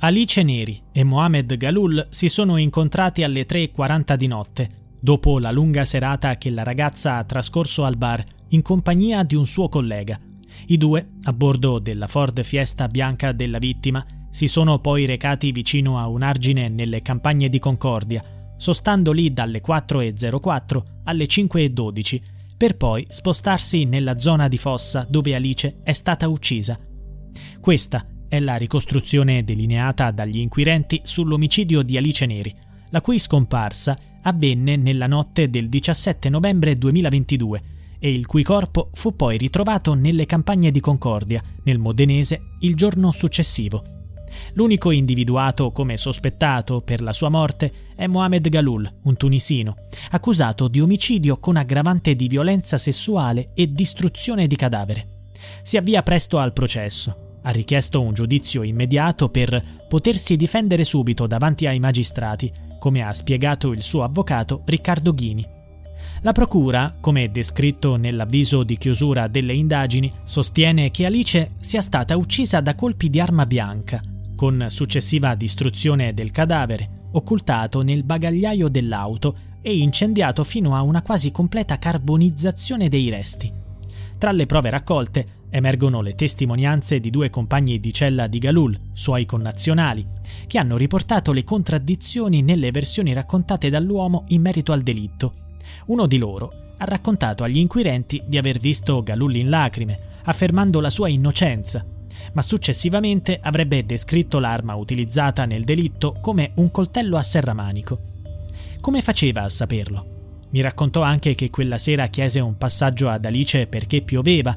Alice Neri e Mohamed Galul si sono incontrati alle 3.40 di notte, dopo la lunga serata che la ragazza ha trascorso al bar in compagnia di un suo collega. I due, a bordo della Ford Fiesta bianca della vittima, si sono poi recati vicino a un argine nelle campagne di Concordia, sostando lì dalle 4.04 alle 5.12, per poi spostarsi nella zona di fossa dove Alice è stata uccisa. Questa è la ricostruzione delineata dagli inquirenti sull'omicidio di Alice Neri, la cui scomparsa avvenne nella notte del 17 novembre 2022 e il cui corpo fu poi ritrovato nelle campagne di Concordia, nel Modenese, il giorno successivo. L'unico individuato come sospettato per la sua morte è Mohamed Galul, un tunisino, accusato di omicidio con aggravante di violenza sessuale e distruzione di cadavere. Si avvia presto al processo, ha richiesto un giudizio immediato per potersi difendere subito davanti ai magistrati, come ha spiegato il suo avvocato Riccardo Ghini. La procura, come descritto nell'avviso di chiusura delle indagini, sostiene che Alice sia stata uccisa da colpi di arma bianca, con successiva distruzione del cadavere, occultato nel bagagliaio dell'auto e incendiato fino a una quasi completa carbonizzazione dei resti. Tra le prove raccolte Emergono le testimonianze di due compagni di cella di Galul, suoi connazionali, che hanno riportato le contraddizioni nelle versioni raccontate dall'uomo in merito al delitto. Uno di loro ha raccontato agli inquirenti di aver visto Galul in lacrime, affermando la sua innocenza, ma successivamente avrebbe descritto l'arma utilizzata nel delitto come un coltello a serramanico. Come faceva a saperlo? Mi raccontò anche che quella sera chiese un passaggio ad Alice perché pioveva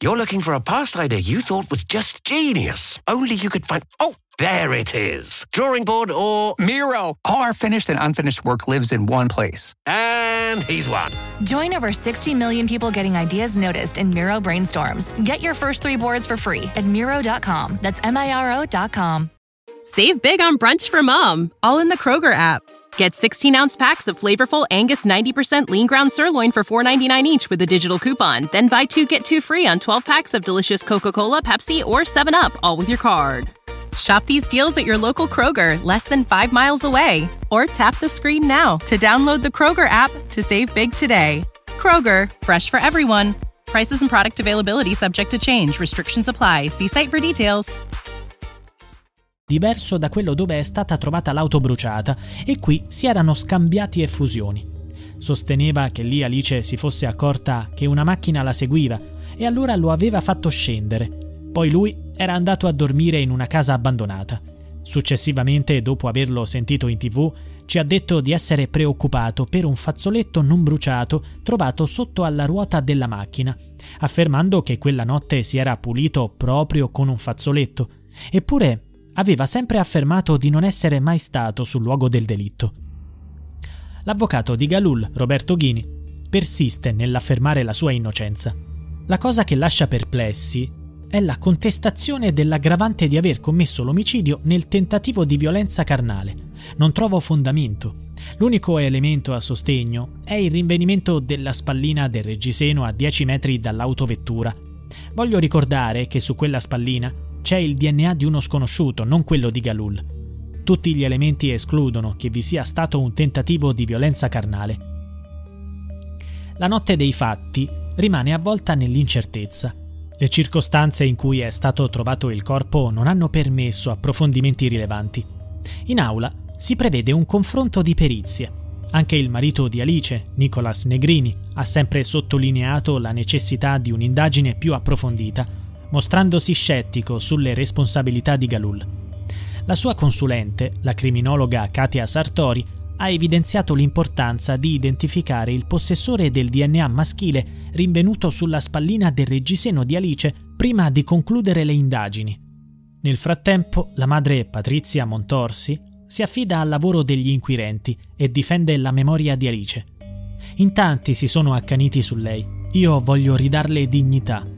you're looking for a past idea you thought was just genius. Only you could find. Oh, there it is. Drawing board or. Miro! All our finished and unfinished work lives in one place. And he's won. Join over 60 million people getting ideas noticed in Miro brainstorms. Get your first three boards for free at Miro.com. That's M I R O.com. Save big on brunch for mom, all in the Kroger app. Get 16 ounce packs of flavorful Angus 90% lean ground sirloin for $4.99 each with a digital coupon. Then buy two get two free on 12 packs of delicious Coca Cola, Pepsi, or 7UP, all with your card. Shop these deals at your local Kroger, less than five miles away. Or tap the screen now to download the Kroger app to save big today. Kroger, fresh for everyone. Prices and product availability subject to change. Restrictions apply. See site for details. Diverso da quello dove è stata trovata l'auto bruciata e qui si erano scambiati effusioni. Sosteneva che lì Alice si fosse accorta che una macchina la seguiva e allora lo aveva fatto scendere. Poi lui era andato a dormire in una casa abbandonata. Successivamente, dopo averlo sentito in tv, ci ha detto di essere preoccupato per un fazzoletto non bruciato trovato sotto alla ruota della macchina, affermando che quella notte si era pulito proprio con un fazzoletto. Eppure aveva sempre affermato di non essere mai stato sul luogo del delitto. L'avvocato di Galul, Roberto Ghini, persiste nell'affermare la sua innocenza. La cosa che lascia perplessi è la contestazione dell'aggravante di aver commesso l'omicidio nel tentativo di violenza carnale. Non trovo fondamento. L'unico elemento a sostegno è il rinvenimento della spallina del reggiseno a 10 metri dall'autovettura. Voglio ricordare che su quella spallina c'è il DNA di uno sconosciuto, non quello di Galul. Tutti gli elementi escludono che vi sia stato un tentativo di violenza carnale. La notte dei fatti rimane avvolta nell'incertezza. Le circostanze in cui è stato trovato il corpo non hanno permesso approfondimenti rilevanti. In aula si prevede un confronto di perizie. Anche il marito di Alice, Nicolas Negrini, ha sempre sottolineato la necessità di un'indagine più approfondita, mostrandosi scettico sulle responsabilità di Galul. La sua consulente, la criminologa Katia Sartori, ha evidenziato l'importanza di identificare il possessore del DNA maschile rinvenuto sulla spallina del reggiseno di Alice prima di concludere le indagini. Nel frattempo, la madre Patrizia Montorsi si affida al lavoro degli inquirenti e difende la memoria di Alice. In tanti si sono accaniti su lei. Io voglio ridarle dignità.